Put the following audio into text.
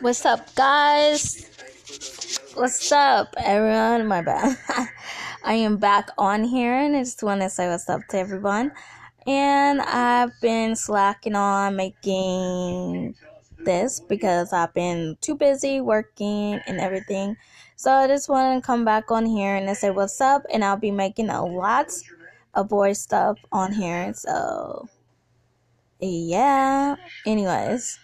What's up, guys? What's up, everyone? My bad. I am back on here, and I just want to say what's up to everyone. And I've been slacking on making this because I've been too busy working and everything. So I just want to come back on here and I say what's up, and I'll be making a lot of boy stuff on here. So yeah. Anyways.